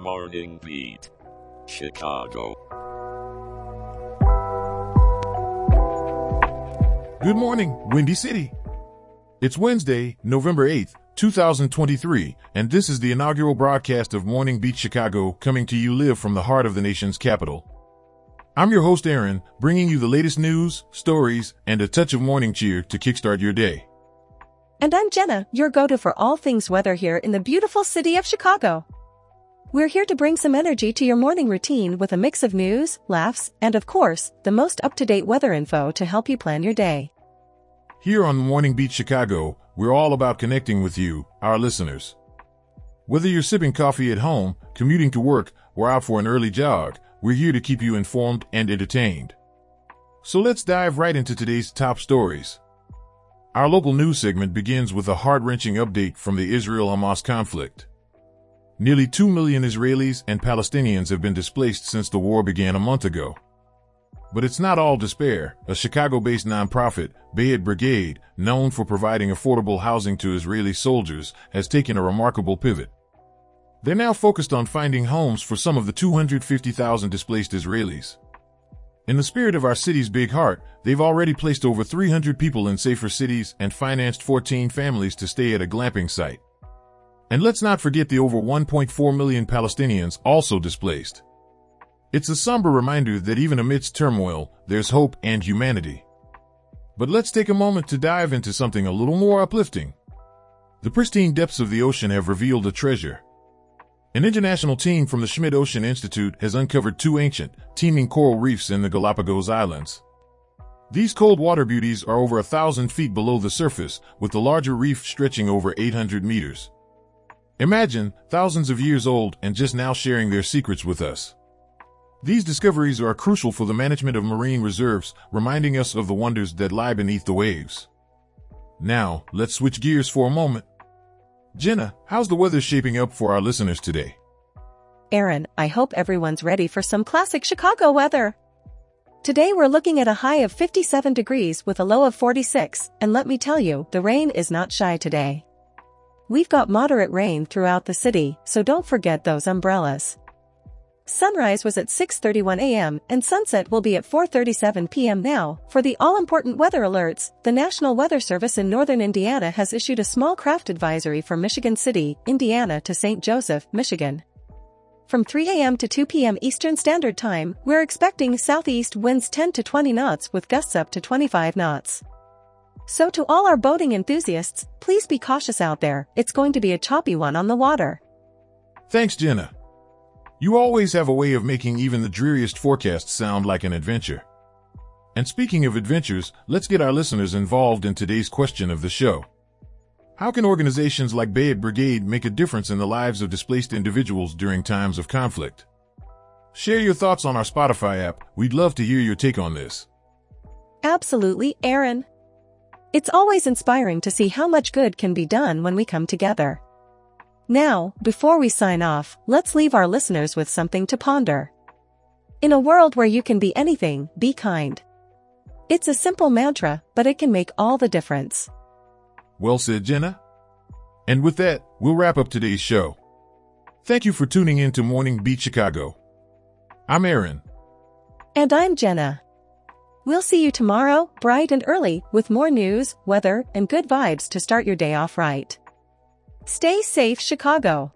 Morning Beat. Chicago. Good morning, Windy City. It's Wednesday, November 8th, 2023, and this is the inaugural broadcast of Morning Beat Chicago coming to you live from the heart of the nation's capital. I'm your host, Aaron, bringing you the latest news, stories, and a touch of morning cheer to kickstart your day. And I'm Jenna, your go-to for all things weather here in the beautiful city of Chicago. We're here to bring some energy to your morning routine with a mix of news, laughs, and of course, the most up-to-date weather info to help you plan your day. Here on Morning Beat Chicago, we're all about connecting with you, our listeners. Whether you're sipping coffee at home, commuting to work, or out for an early jog, we're here to keep you informed and entertained. So let's dive right into today's top stories. Our local news segment begins with a heart-wrenching update from the Israel-Hamas conflict. Nearly 2 million Israelis and Palestinians have been displaced since the war began a month ago. But it's not all despair. A Chicago-based nonprofit, Bayit Brigade, known for providing affordable housing to Israeli soldiers, has taken a remarkable pivot. They're now focused on finding homes for some of the 250,000 displaced Israelis. In the spirit of our city's big heart, they've already placed over 300 people in safer cities and financed 14 families to stay at a glamping site. And let's not forget the over 1.4 million Palestinians also displaced. It's a somber reminder that even amidst turmoil, there's hope and humanity. But let's take a moment to dive into something a little more uplifting. The pristine depths of the ocean have revealed a treasure. An international team from the Schmidt Ocean Institute has uncovered two ancient, teeming coral reefs in the Galapagos Islands. These cold water beauties are over a thousand feet below the surface, with the larger reef stretching over 800 meters. Imagine, thousands of years old and just now sharing their secrets with us. These discoveries are crucial for the management of marine reserves, reminding us of the wonders that lie beneath the waves. Now, let's switch gears for a moment Jenna, how's the weather shaping up for our listeners today? Aaron, I hope everyone's ready for some classic Chicago weather. Today we're looking at a high of 57 degrees with a low of 46, and let me tell you, the rain is not shy today. We've got moderate rain throughout the city, so don't forget those umbrellas. Sunrise was at 6.31 a.m. and sunset will be at 4.37 p.m. now. For the all-important weather alerts, the National Weather Service in northern Indiana has issued a small craft advisory for Michigan City, Indiana to St. Joseph, Michigan. From 3 a.m. to 2 p.m. Eastern Standard Time, we're expecting southeast winds 10 to 20 knots with gusts up to 25 knots. So to all our boating enthusiasts, please be cautious out there, it's going to be a choppy one on the water. Thanks, Jenna. You always have a way of making even the dreariest forecasts sound like an adventure. And speaking of adventures, let's get our listeners involved in today's question of the show. How can organizations like Bayit Brigade make a difference in the lives of displaced individuals during times of conflict? Share your thoughts on our Spotify app. We'd love to hear your take on this. Absolutely, Aaron. It's always inspiring to see how much good can be done when we come together. Now, before we sign off, let's leave our listeners with something to ponder. In a world where you can be anything, be kind. It's a simple mantra, but it can make all the difference. Well said, Jenna. And with that, we'll wrap up today's show. Thank you for tuning in to Morning Beat Chicago. I'm Aaron. And I'm Jenna. We'll see you tomorrow, bright and early, with more news, weather, and good vibes to start your day off right. Stay safe, Chicago.